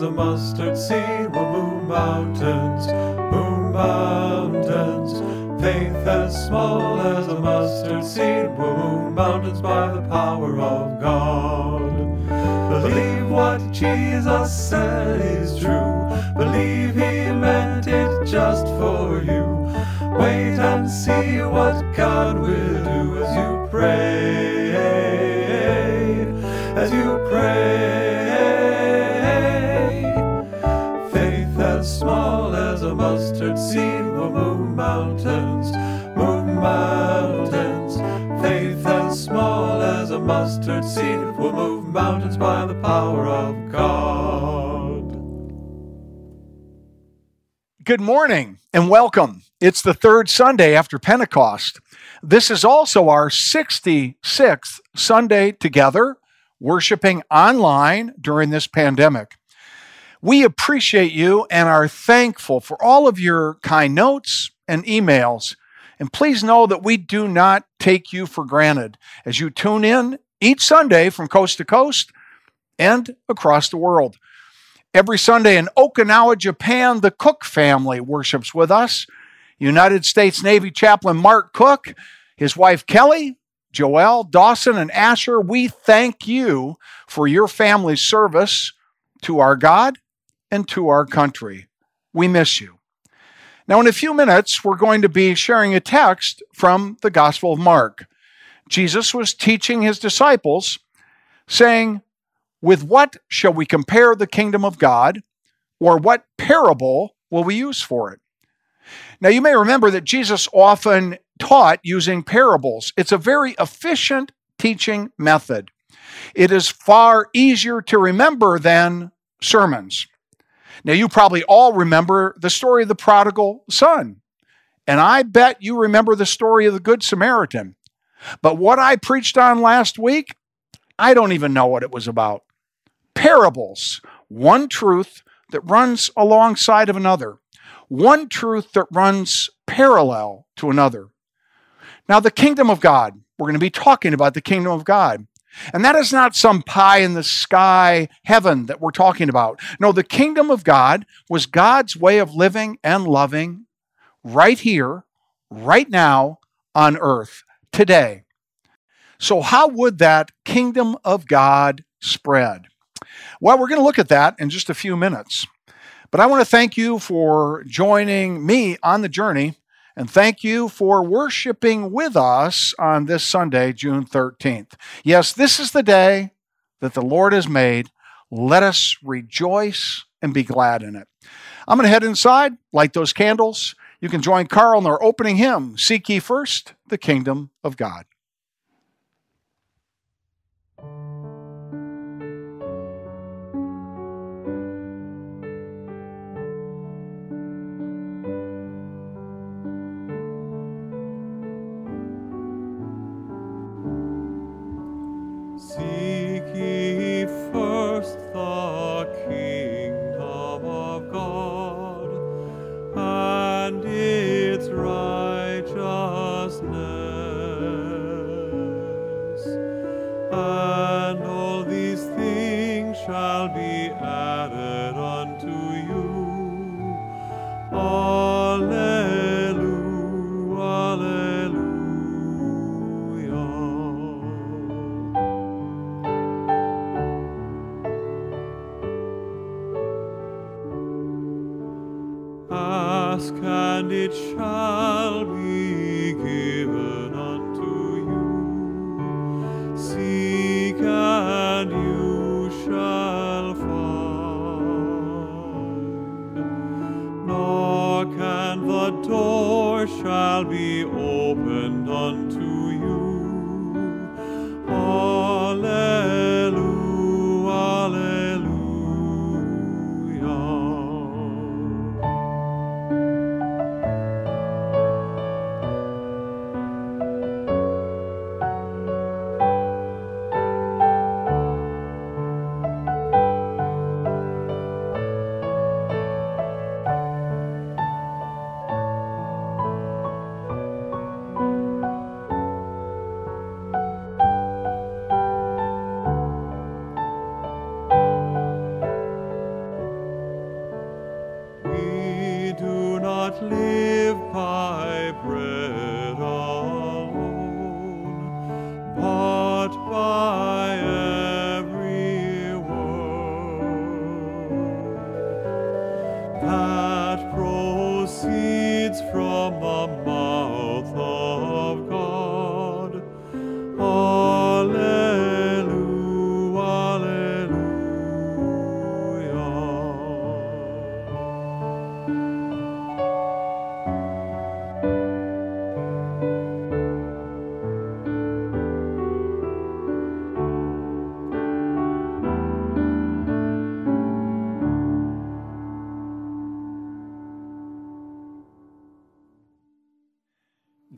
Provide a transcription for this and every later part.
as a mustard seed will move mountains, move mountains. Faith as small as a mustard seed will move mountains by the power of God. Believe what Jesus said is true. Believe he meant it just for you. Wait and see what God will do as you pray. Mustard seed will move mountains by the power of God. Good morning and welcome. It's the third Sunday after Pentecost. This is also our 66th Sunday together, worshiping online during this pandemic. We appreciate you and are thankful for all of your kind notes and emails. And please know that we do not take you for granted as you tune in each Sunday from coast to coast and across the world. Every Sunday in Okinawa, Japan, the Cook family worships with us. United States Navy Chaplain Mark Cook, his wife Kelly, Joel, Dawson, and Asher, we thank you for your family's service to our God and to our country. We miss you. Now, in a few minutes, we're going to be sharing a text from the Gospel of Mark. Jesus was teaching his disciples, saying, With what shall we compare the kingdom of God, or what parable will we use for it? Now, you may remember that Jesus often taught using parables. It's a very efficient teaching method. It is far easier to remember than sermons. Now, you probably all remember the story of the prodigal son. And I bet you remember the story of the Good Samaritan. But what I preached on last week, I don't even know what it was about. Parables, one truth that runs alongside of another, one truth that runs parallel to another. Now, the kingdom of God, we're going to be talking about the kingdom of God. And that is not some pie in the sky heaven that we're talking about. No, the kingdom of God was God's way of living and loving right here, right now on earth, today. So, how would that kingdom of God spread? Well, we're going to look at that in just a few minutes. But I want to thank you for joining me on the journey and thank you for worshiping with us on this Sunday, June 13th. Yes, this is the day that the Lord has made. Let us rejoice and be glad in it. I'm going to head inside, light those candles. You can join Carl in our opening hymn Seek ye first the kingdom of God.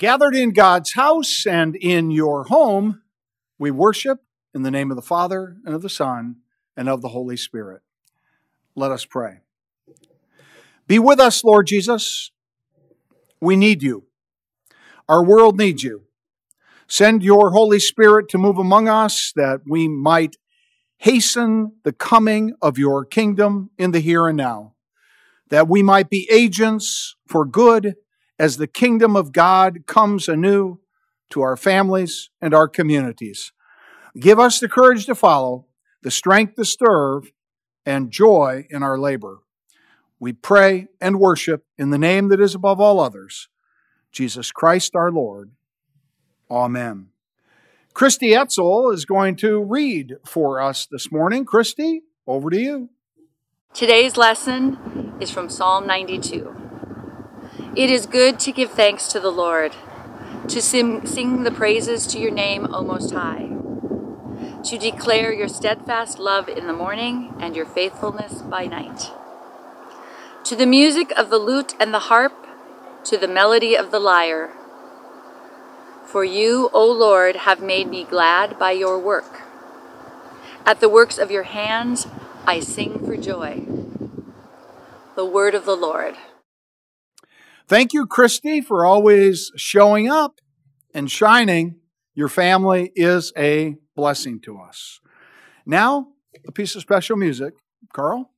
Gathered in God's house and in your home, we worship in the name of the Father and of the Son and of the Holy Spirit. Let us pray. Be with us, Lord Jesus. We need you. Our world needs you. Send your Holy Spirit to move among us that we might hasten the coming of your kingdom in the here and now, that we might be agents for good as the kingdom of God comes anew to our families and our communities. Give us the courage to follow, the strength to serve, and joy in our labor. We pray and worship in the name that is above all others, Jesus Christ our Lord. Amen. Christy Etzel is going to read for us this morning. Christy, over to you. Today's lesson is from Psalm 92. It is good to give thanks to the Lord, to sing, sing the praises to your name, O Most High, to declare your steadfast love in the morning and your faithfulness by night. To the music of the lute and the harp, to the melody of the lyre. For you, O Lord, have made me glad by your work. At the works of your hands, I sing for joy. The word of the Lord. Thank you, Christy, for always showing up and shining. Your family is a blessing to us. Now, a piece of special music. Carl?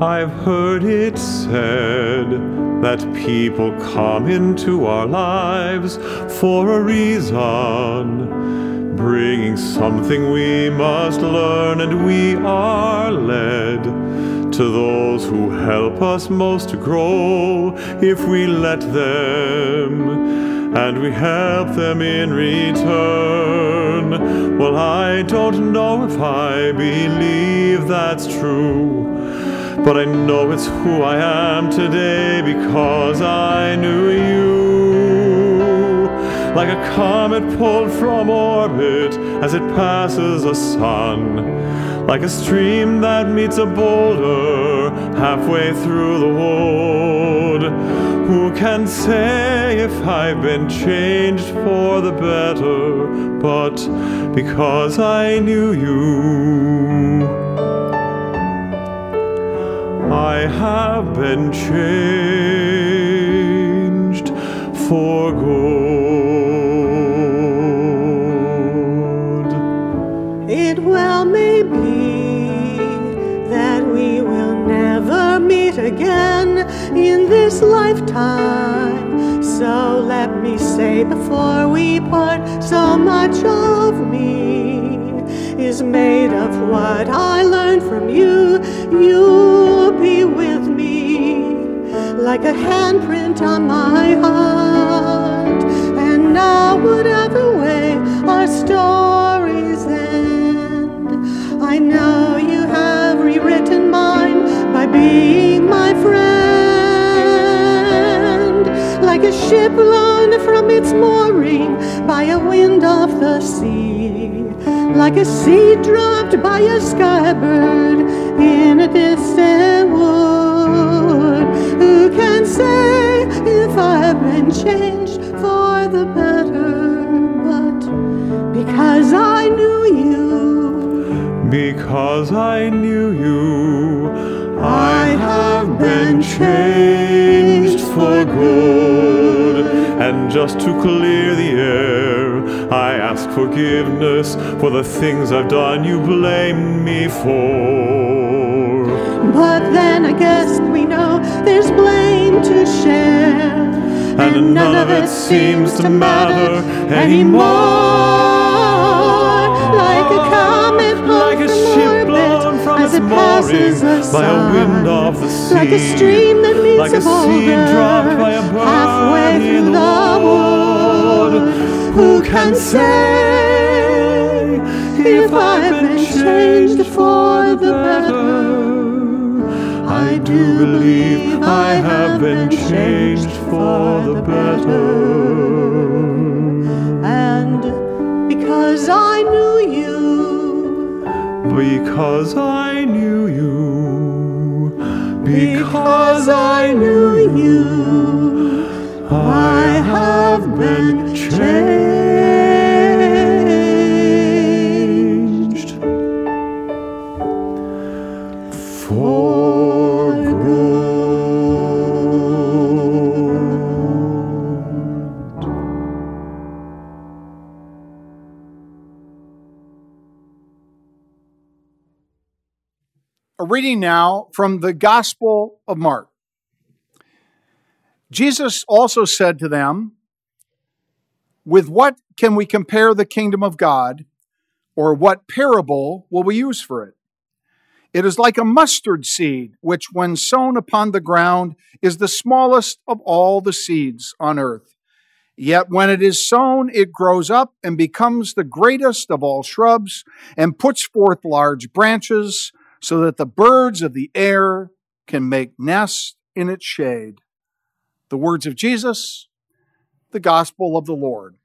I've heard it said that people come into our lives for a reason, bringing something we must learn, and we are led to those who help us most grow if we let them, and we help them in return. Well, I don't know if I believe that's true. But I know it's who I am today because I knew you. Like a comet pulled from orbit as it passes a sun. Like a stream that meets a boulder halfway through the wood. Who can say if I've been changed for the better? But because I knew you. I have been changed for good. It well may be that we will never meet again in this lifetime. So let me say before we part, so much of me is made of what I learned from you. You'll be with me like a handprint on my heart. And now, whatever way our stories end, I know you have rewritten mine by being my friend. Like a ship blown from its mooring by a wind of the sea like a seed dropped by a skybird in a distant wood. Who can say if I've been changed for the better? But because I knew you, Because I knew you, I I have have been changed for good. and just to clear the air, I ask forgiveness for the things I've done you blame me for. But then I guess we know there's blame to share. And none of it seems to matter anymore. Like a comet blown Like a ship blown from as its it passes mooring by a wind off the sea. Like a stream that meets Like a a boulder dropped by a bird halfway through the wood. Who can say if I've been changed for the better? Do believe I have been changed for the better. And because I knew you, Because I knew you. Because I knew you. I have been changed reading now from the Gospel of Mark. Jesus also said to them, With what can we compare the kingdom of God, or what parable will we use for it? It is like a mustard seed, which, when sown upon the ground, is the smallest of all the seeds on earth. Yet when it is sown, it grows up and becomes the greatest of all shrubs, and puts forth large branches, so that the birds of the air can make nests in its shade. The words of Jesus, the gospel of the Lord.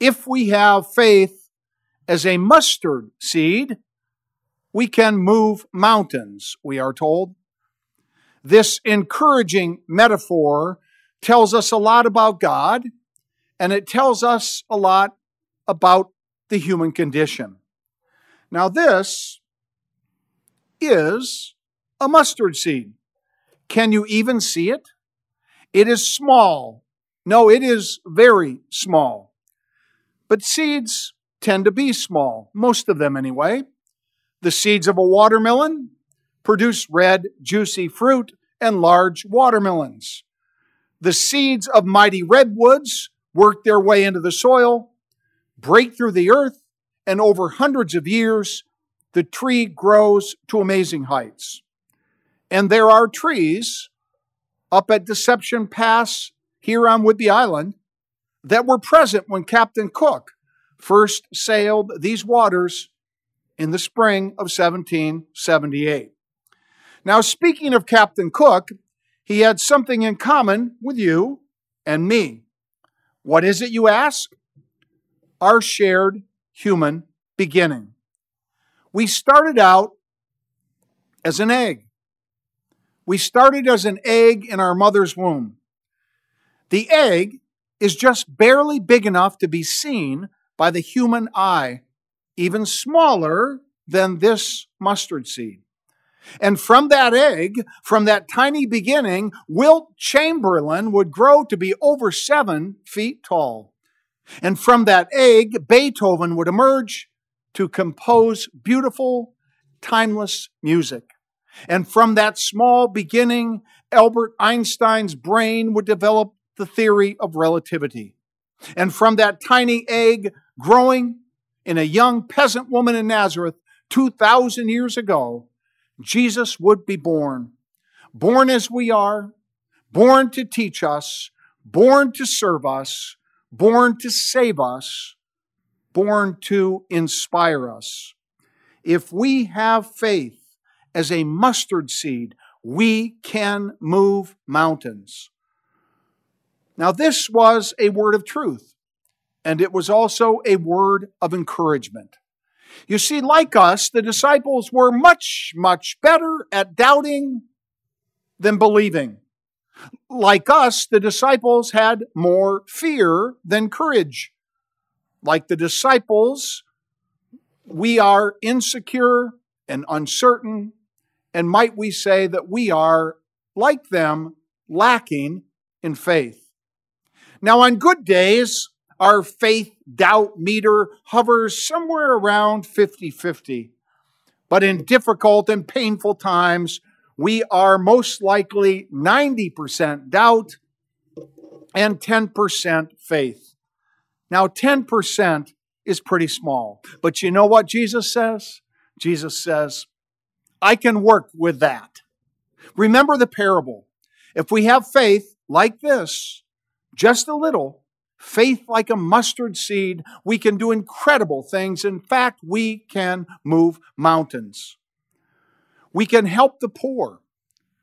If we have faith as a mustard seed, we can move mountains, we are told. This encouraging metaphor tells us a lot about God, and it tells us a lot about the human condition. Now, this is a mustard seed. Can you even see it? It is small. No, it is very small. But seeds tend to be small, most of them anyway. The seeds of a watermelon produce red, juicy fruit and large watermelons. The seeds of mighty redwoods work their way into the soil, break through the earth, and over hundreds of years, the tree grows to amazing heights. And there are trees up at Deception Pass here on Whidbey Island that were present when Captain Cook first sailed these waters in the spring of 1778. Now, speaking of Captain Cook, he had something in common with you and me. What is it, you ask? Our shared human beginning. We started out as an egg. We started as an egg in our mother's womb. The egg is just barely big enough to be seen by the human eye, even smaller than this mustard seed. And from that egg, from that tiny beginning, Wilt Chamberlain would grow to be over seven feet tall. And from that egg, Beethoven would emerge to compose beautiful, timeless music. And from that small beginning, Albert Einstein's brain would develop the theory of relativity. And from that tiny egg growing in a young peasant woman in Nazareth 2,000 years ago, Jesus would be born. Born as we are, born to teach us, born to serve us, born to save us, born to inspire us. If we have faith as a mustard seed, we can move mountains. Now, this was a word of truth, and it was also a word of encouragement. You see, like us, the disciples were much, much better at doubting than believing. Like us, the disciples had more fear than courage. Like the disciples, we are insecure and uncertain, and might we say that we are, like them, lacking in faith. Now, on good days, our faith doubt meter hovers somewhere around 50 50. But in difficult and painful times, we are most likely 90% doubt and 10% faith. Now, 10% is pretty small. But you know what Jesus says? Jesus says, I can work with that. Remember the parable. If we have faith like this, just a little, faith like a mustard seed, we can do incredible things. In fact, we can move mountains. We can help the poor.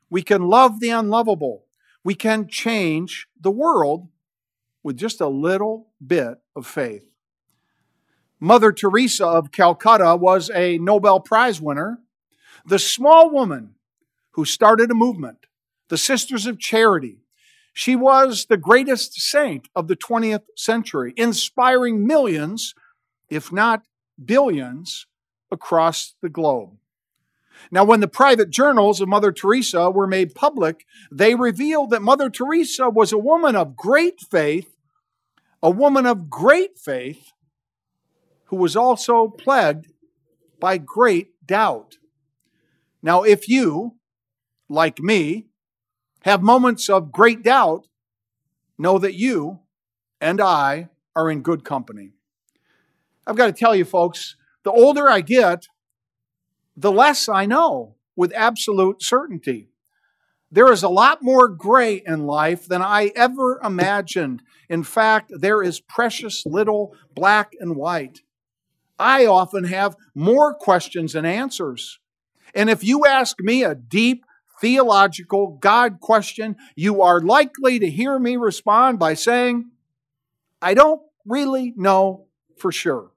We can love the unlovable. We can change the world with just a little bit of faith. Mother Teresa of Calcutta was a Nobel Prize winner, the small woman who started a movement, the Sisters of Charity, she was the greatest saint of the 20th century, inspiring millions, if not billions, across the globe. Now, when the private journals of Mother Teresa were made public, they revealed that Mother Teresa was a woman of great faith, a woman of great faith who was also plagued by great doubt. Now, if you, like me, have moments of great doubt, know that you and I are in good company. I've got to tell you, folks, the older I get, the less I know with absolute certainty. There is a lot more gray in life than I ever imagined. In fact, there is precious little black and white. I often have more questions than answers. And if you ask me a deep, theological God question, you are likely to hear me respond by saying, I don't really know for sure.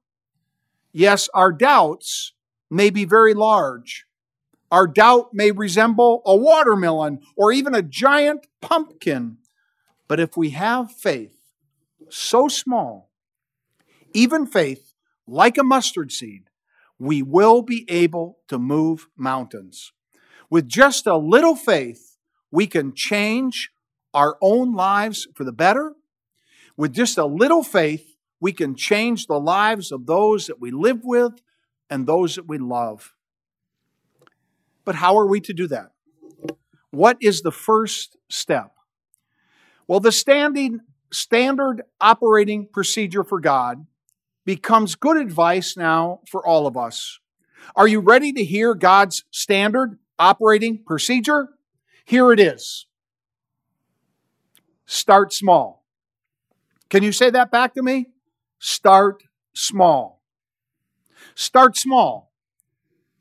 Yes, our doubts may be very large. Our doubt may resemble a watermelon or even a giant pumpkin. But if we have faith so small, even faith like a mustard seed, we will be able to move mountains. With just a little faith, we can change our own lives for the better. With just a little faith, we can change the lives of those that we live with and those that we love. But how are we to do that? What is the first step? Well, the standing, standard operating procedure for God becomes good advice now for all of us. Are you ready to hear God's standard operating procedure? Here it is. Start small. Can you say that back to me? Start small. Start small.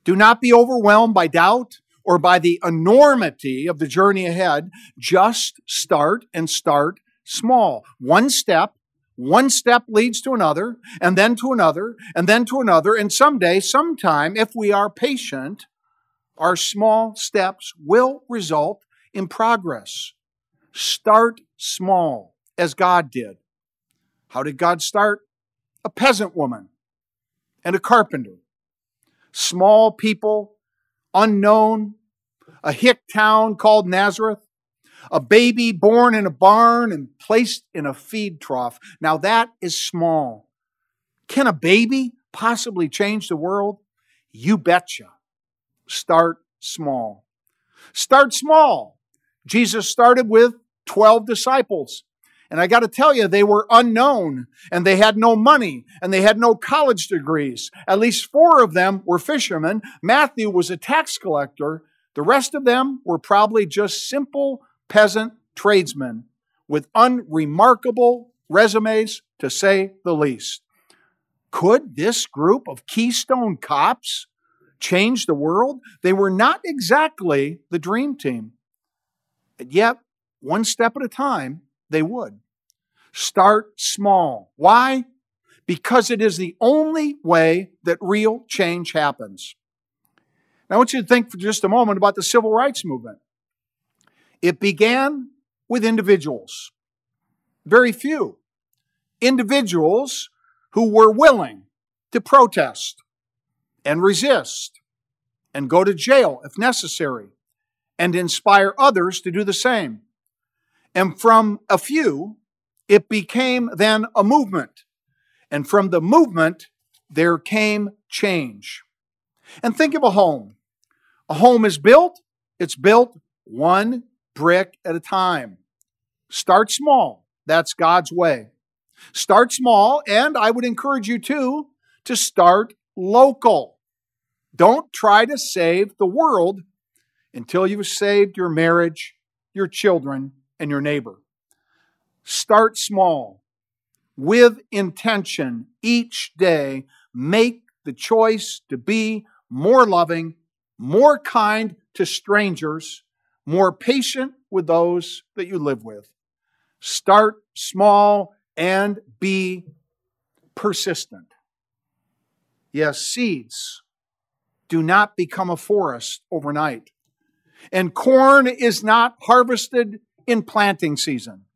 Do not be overwhelmed by doubt or by the enormity of the journey ahead. Just start and start small. One step one step leads to another, and then to another, and then to another, and someday, sometime, if we are patient, our small steps will result in progress. Start small, as God did. How did God start? A peasant woman and a carpenter. Small people, unknown, a hick town called Nazareth, a baby born in a barn and placed in a feed trough. Now that is small. Can a baby possibly change the world? You betcha. Start small. Start small. Jesus started with 12 disciples. And I got to tell you, they were unknown and they had no money and they had no college degrees. At least four of them were fishermen. Matthew was a tax collector. The rest of them were probably just simple peasant tradesmen with unremarkable resumes, to say the least. Could this group of Keystone cops change the world? They were not exactly the dream team. And yet, one step at a time, they would. Start small. Why? Because it is the only way that real change happens. Now, I want you to think for just a moment about the civil rights movement. It began with individuals, very few individuals who were willing to protest and resist and go to jail if necessary and inspire others to do the same. And from a few, It became then a movement. And from the movement, there came change. And think of a home. A home is built, it's built one brick at a time. Start small. That's God's way. Start small, and I would encourage you too to start local. Don't try to save the world until you've saved your marriage, your children, and your neighbor. Start small with intention each day. Make the choice to be more loving, more kind to strangers, more patient with those that you live with. Start small and be persistent. Yes, seeds do not become a forest overnight. And corn is not harvested in planting season.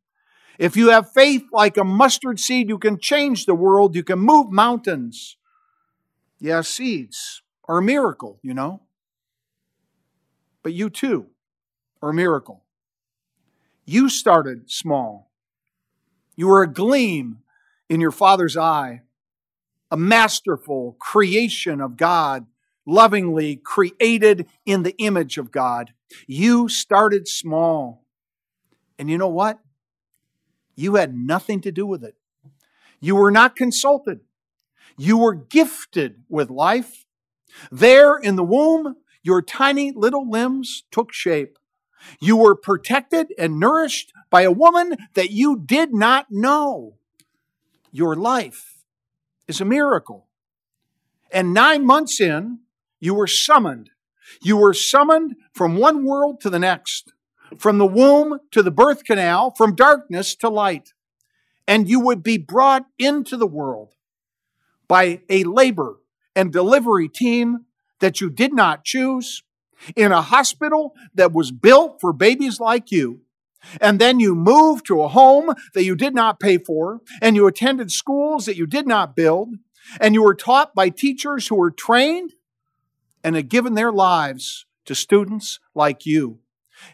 If you have faith like a mustard seed, you can change the world. You can move mountains. Yes, seeds are a miracle, you know. But you too are a miracle. You started small. You were a gleam in your Father's eye, a masterful creation of God, lovingly created in the image of God. You started small. And you know what? You had nothing to do with it. You were not consulted. You were gifted with life. There in the womb, your tiny little limbs took shape. You were protected and nourished by a woman that you did not know. Your life is a miracle. And nine months in, you were summoned. You were summoned from one world to the next, from the womb to the birth canal, from darkness to light. And you would be brought into the world by a labor and delivery team that you did not choose in a hospital that was built for babies like you and then you moved to a home that you did not pay for, and you attended schools that you did not build, and you were taught by teachers who were trained and had given their lives to students like you.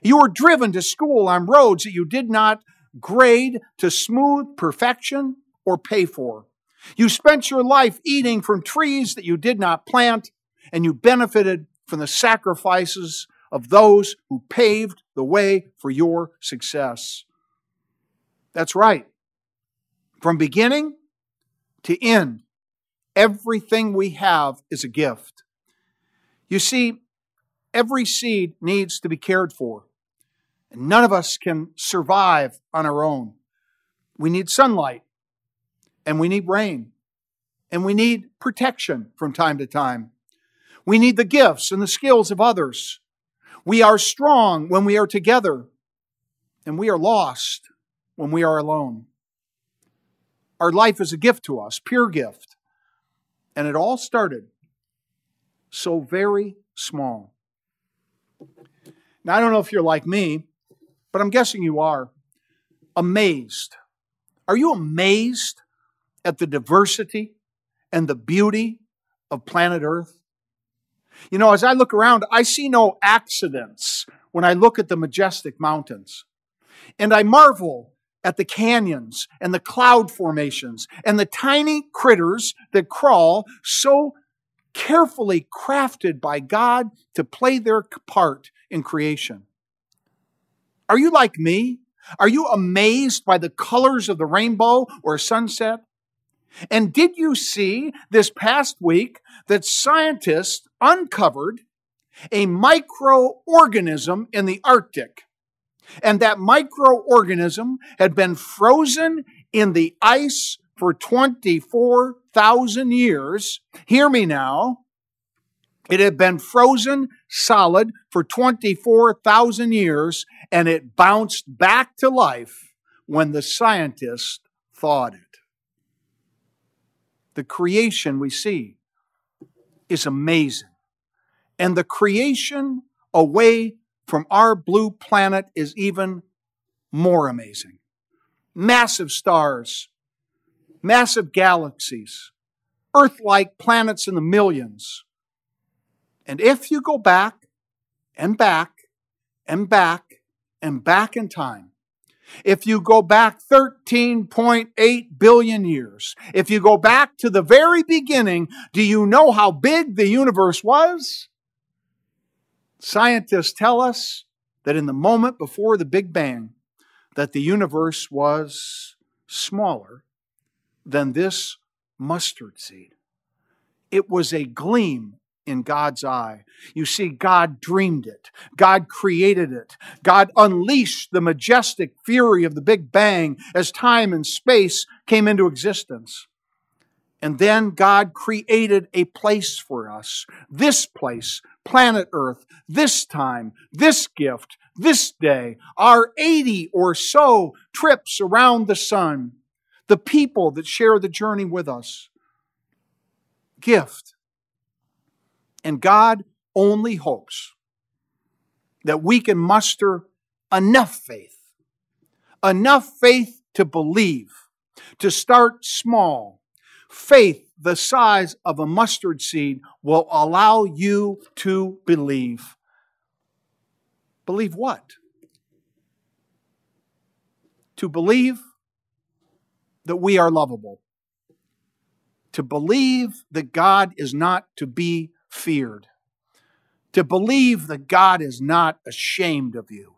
You were driven to school on roads that you did not grade to smooth perfection or pay for. You spent your life eating from trees that you did not plant, and you benefited from the sacrifices of those who paved the way for your success. That's right. From beginning to end, everything we have is a gift. You see, every seed needs to be cared for. And none of us can survive on our own. We need sunlight, and we need rain, and we need protection from time to time. We need the gifts and the skills of others. We are strong when we are together, and we are lost when we are alone. Our life is a gift to us, pure gift. And it all started so very small. Now, I don't know if you're like me, but I'm guessing you are amazed. Are you amazed at the diversity and the beauty of planet Earth? You know, as I look around, I see no accidents when I look at the majestic mountains. And I marvel at the canyons and the cloud formations and the tiny critters that crawl so carefully crafted by God to play their part in creation. Are you like me? Are you amazed by the colors of the rainbow or sunset? And did you see this past week that scientists uncovered a microorganism in the Arctic? And that microorganism had been frozen in the ice for 24,000 years. Hear me now. It had been frozen solid for 24,000 years and it bounced back to life when the scientists thawed it the creation we see is amazing. And the creation away from our blue planet is even more amazing. Massive stars, massive galaxies, Earth like planets in the millions. And if you go back and back and back and back in time, If you go back 13.8 billion years, if you go back to the very beginning, do you know how big the universe was? Scientists tell us that in the moment before the Big Bang, that the universe was smaller than this mustard seed. It was a gleam in God's eye. You see, God dreamed it. God created it. God unleashed the majestic fury of the Big Bang as time and space came into existence. And then God created a place for us. This place, planet Earth, this time, this gift, this day, our 80 or so trips around the sun, the people that share the journey with us. Gift and God only hopes that we can muster enough faith, enough faith to believe, to start small. Faith the size of a mustard seed will allow you to believe. Believe what? To believe that we are lovable. To believe that God is not to be feared. To believe that God is not ashamed of you.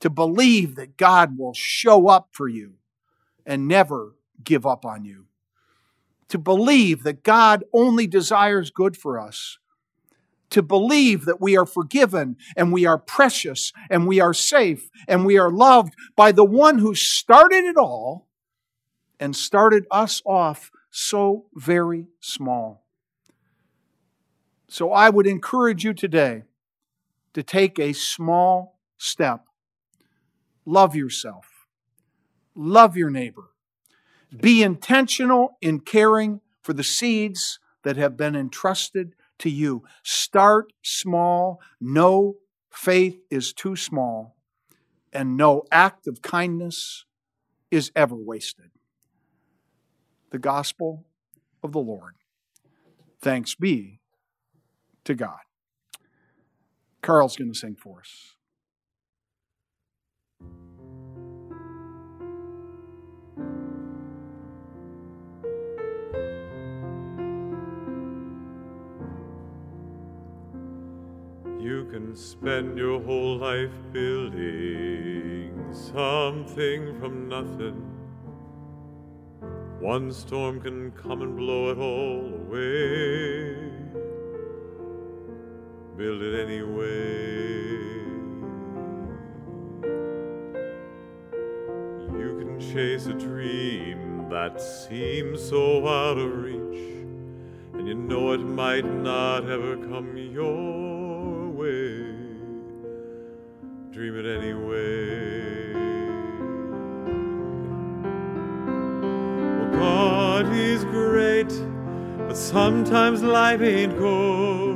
To believe that God will show up for you and never give up on you. To believe that God only desires good for us. To believe that we are forgiven and we are precious and we are safe and we are loved by the one who started it all and started us off so very small. So I would encourage you today to take a small step. Love yourself. Love your neighbor. Be intentional in caring for the seeds that have been entrusted to you. Start small. No faith is too small, and no act of kindness is ever wasted. The gospel of the Lord. Thanks be to God. Carl's going to sing for us. You can spend your whole life building something from nothing. One storm can come and blow it all away build it anyway. You can chase a dream that seems so out of reach, and you know it might not ever come your way. Dream it anyway. Well, God is great, but sometimes life ain't good.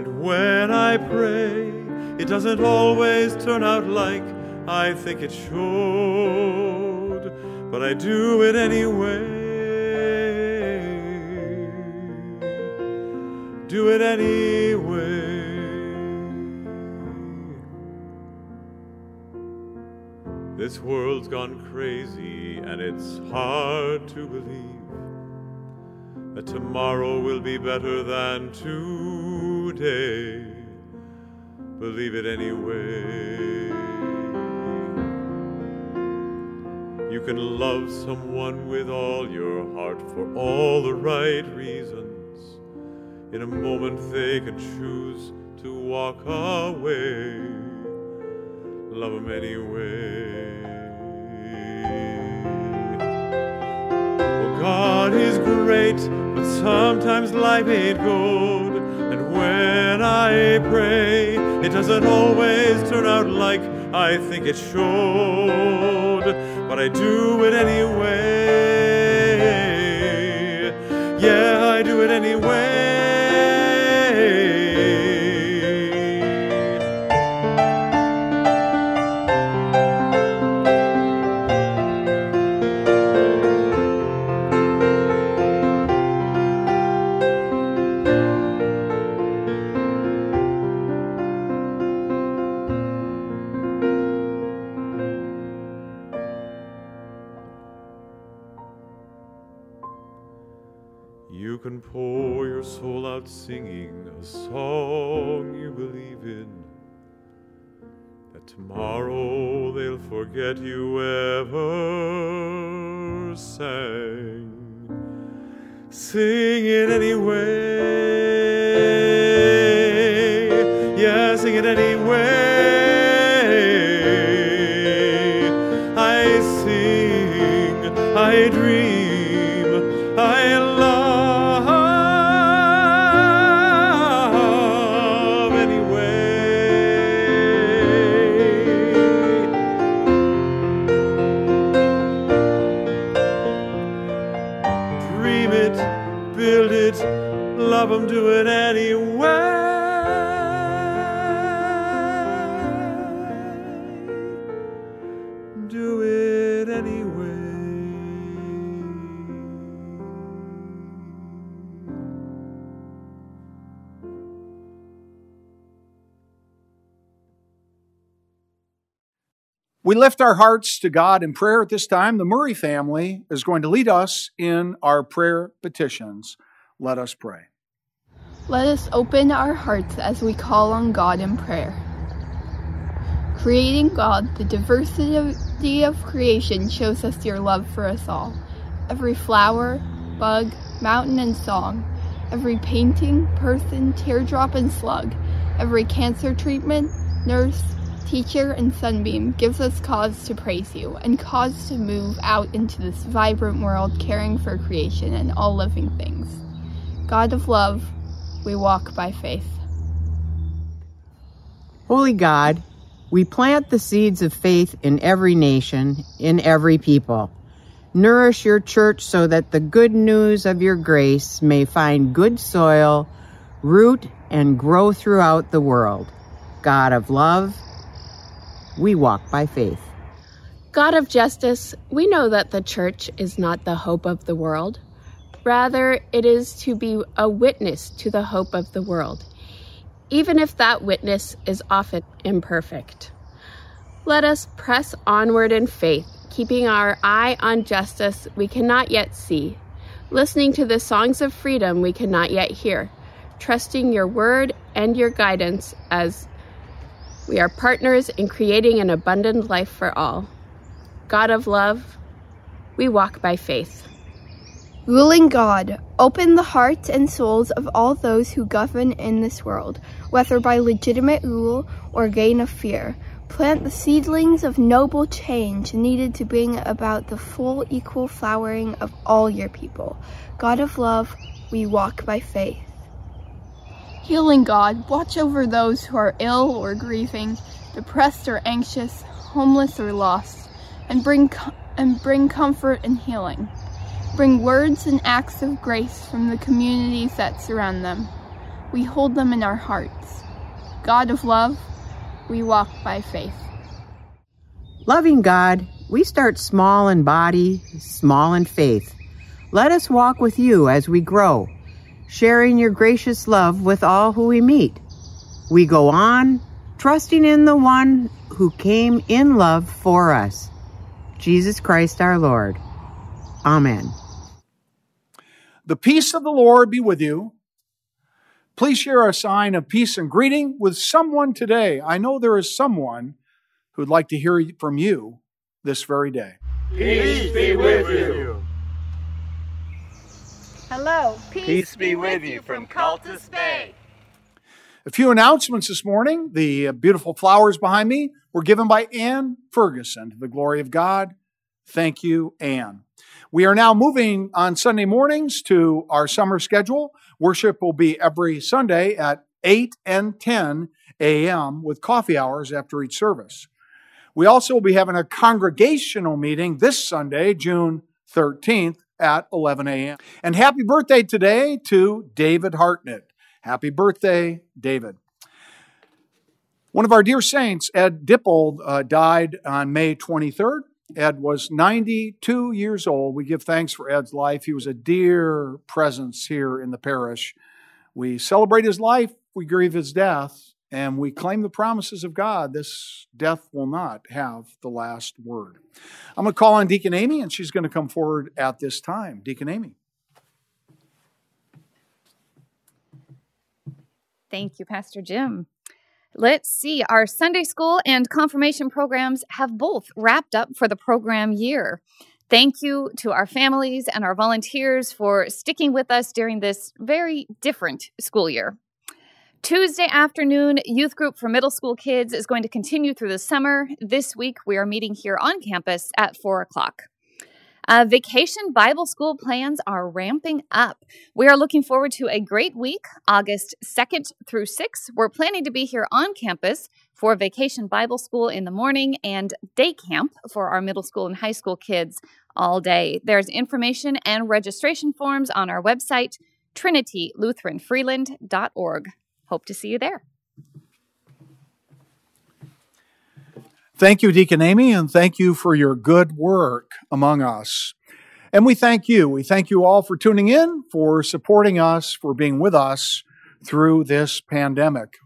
And when I pray, it doesn't always turn out like I think it should, but I do it anyway. Do it anyway. This world's gone crazy and it's hard to believe that tomorrow will be better than today. Believe it anyway. You can love someone with all your heart for all the right reasons. In a moment, they can choose to walk away. Love them anyway. God is great, but sometimes life ain't good. When I pray, it doesn't always turn out like I think it should. But I do it anyway. Yeah, I do it anyway. That tomorrow they'll forget you ever sang. Sing it anyway. Lift our hearts to God in prayer at this time. The Murray family is going to lead us in our prayer petitions. Let us pray. Let us open our hearts as we call on God in prayer. Creating God, the diversity of creation shows us your love for us all. Every flower, bug, mountain, and song, every painting, person, teardrop, and slug, every cancer treatment, nurse, teacher, and sunbeam gives us cause to praise you and cause to move out into this vibrant world caring for creation and all living things. God of love, we walk by faith. Holy God, we plant the seeds of faith in every nation, in every people. Nourish your church so that the good news of your grace may find good soil, root, and grow throughout the world. God of love, we walk by faith. God of justice, we know that the church is not the hope of the world. Rather, it is to be a witness to the hope of the world, even if that witness is often imperfect. Let us press onward in faith, keeping our eye on justice we cannot yet see, listening to the songs of freedom we cannot yet hear, trusting your word and your guidance as we are partners in creating an abundant life for all. God of love, we walk by faith. Ruling God, open the hearts and souls of all those who govern in this world, whether by legitimate rule or gain of fear. Plant the seedlings of noble change needed to bring about the full equal flowering of all your people. God of love, we walk by faith. Healing God, watch over those who are ill or grieving, depressed or anxious, homeless or lost, and bring and bring comfort and healing. Bring words and acts of grace from the communities that surround them. We hold them in our hearts. God of love, we walk by faith. Loving God, we start small in body, small in faith. Let us walk with you as we grow, sharing your gracious love with all who we meet. We go on, trusting in the one who came in love for us, Jesus Christ our Lord. Amen. The peace of the Lord be with you. Please share a sign of peace and greeting with someone today. I know there is someone who'd like to hear from you this very day. Peace be with you. Hello, peace, Peace be with you from Cultus Bay. A few announcements this morning. The uh, beautiful flowers behind me were given by Ann Ferguson to the glory of God. Thank you, Ann. We are now moving on Sunday mornings to our summer schedule. Worship will be every Sunday at 8 and 10 a.m. with coffee hours after each service. We also will be having a congregational meeting this Sunday, June 13th at 11 a.m. And happy birthday today to David Hartnett. Happy birthday, David. One of our dear saints, Ed Dippold, uh, died on May 23rd. Ed was 92 years old. We give thanks for Ed's life. He was a dear presence here in the parish. We celebrate his life, we grieve his death, and we claim the promises of God, this death will not have the last word. I'm going to call on Deacon Amy, and she's going to come forward at this time. Deacon Amy. Thank you, Pastor Jim. Let's see, our Sunday school and confirmation programs have both wrapped up for the program year. Thank you to our families and our volunteers for sticking with us during this very different school year. Tuesday afternoon, youth group for middle school kids is going to continue through the summer. This week, we are meeting here on campus at 4 o'clock. Uh, vacation Bible school plans are ramping up. We are looking forward to a great week, August 2nd through 6th. We're planning to be here on campus for vacation Bible school in the morning and day camp for our middle school and high school kids all day. There's information and registration forms on our website, trinitylutheranfreeland.org. Hope to see you there. Thank you, Deacon Amy, and thank you for your good work among us. And we thank you. We thank you all for tuning in, for supporting us, for being with us through this pandemic.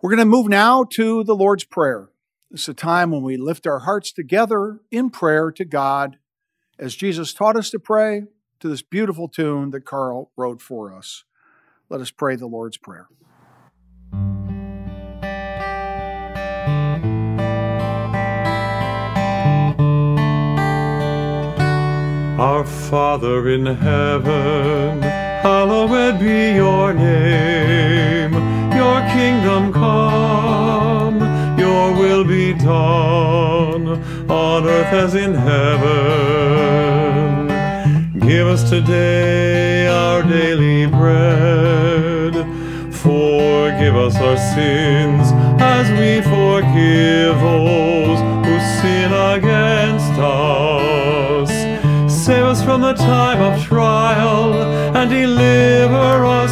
We're going to move now to the Lord's Prayer. It's a time when we lift our hearts together in prayer to God as Jesus taught us to pray to this beautiful tune that Carl wrote for us. Let us pray the Lord's Prayer. Our Father in heaven, hallowed be your name. Your kingdom come, your will be done, on earth as in heaven. Give us today our daily bread. Forgive us our sins as we forgive those who sin against us. Save us from the time of trial and deliver us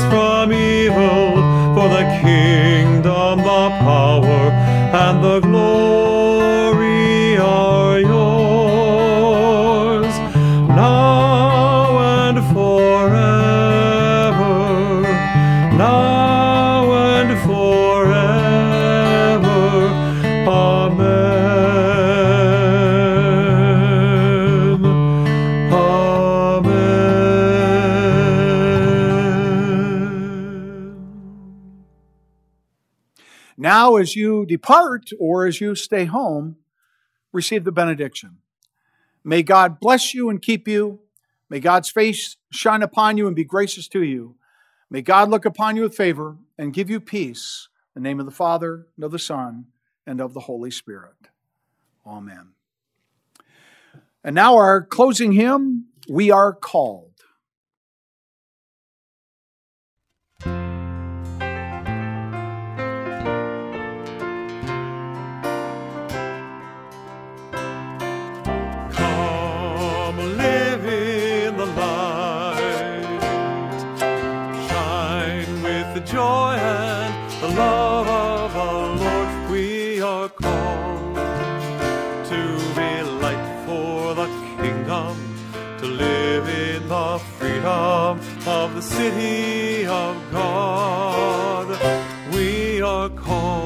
Now, as you depart or as you stay home, receive the benediction. May God bless you and keep you. May God's face shine upon you and be gracious to you. May God look upon you with favor and give you peace. In the name of the Father, and of the Son, and of the Holy Spirit. Amen. And now, our closing hymn, We Are Called. Of the city of God. We are called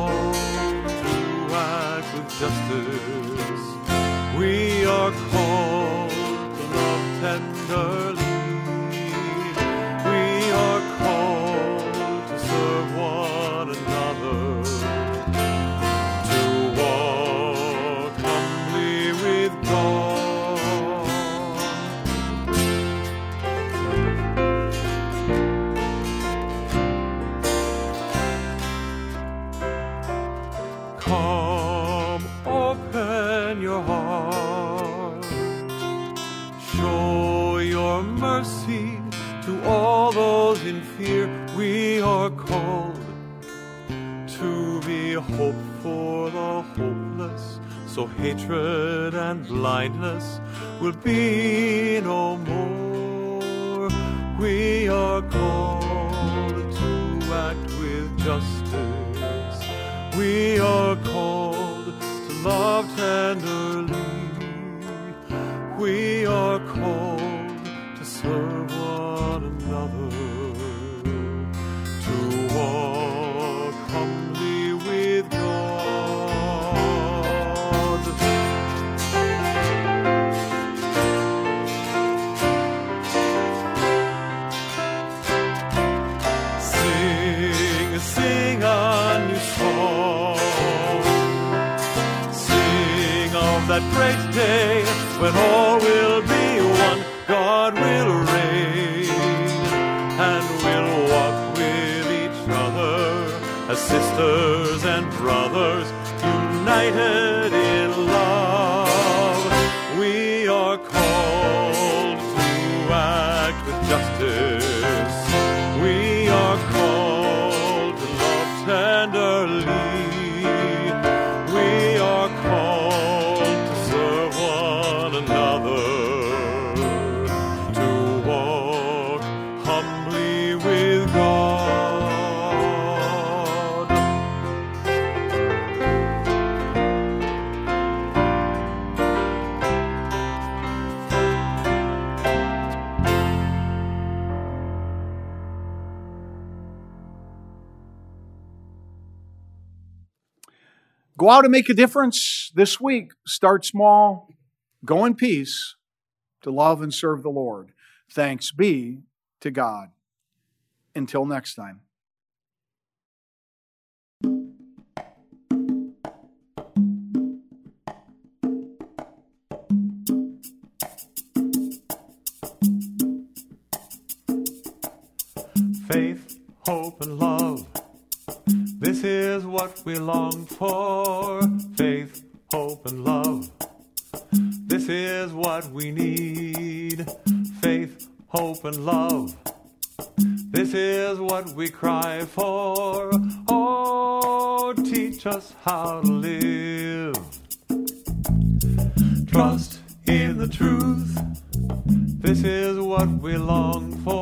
so hatred and blindness will be no more. We are called to act with justice. We are called to love tenderly. We day when all will be one. God will reign and we'll walk with each other as sisters and brothers united. Go out and make a difference this week. Start small. Go in peace to love and serve the Lord. Thanks be to God. Until next time. Faith, hope, and love. This is what we long for. and love. This is what we cry for. Oh, teach us how to live. Trust in the truth. This is what we long for.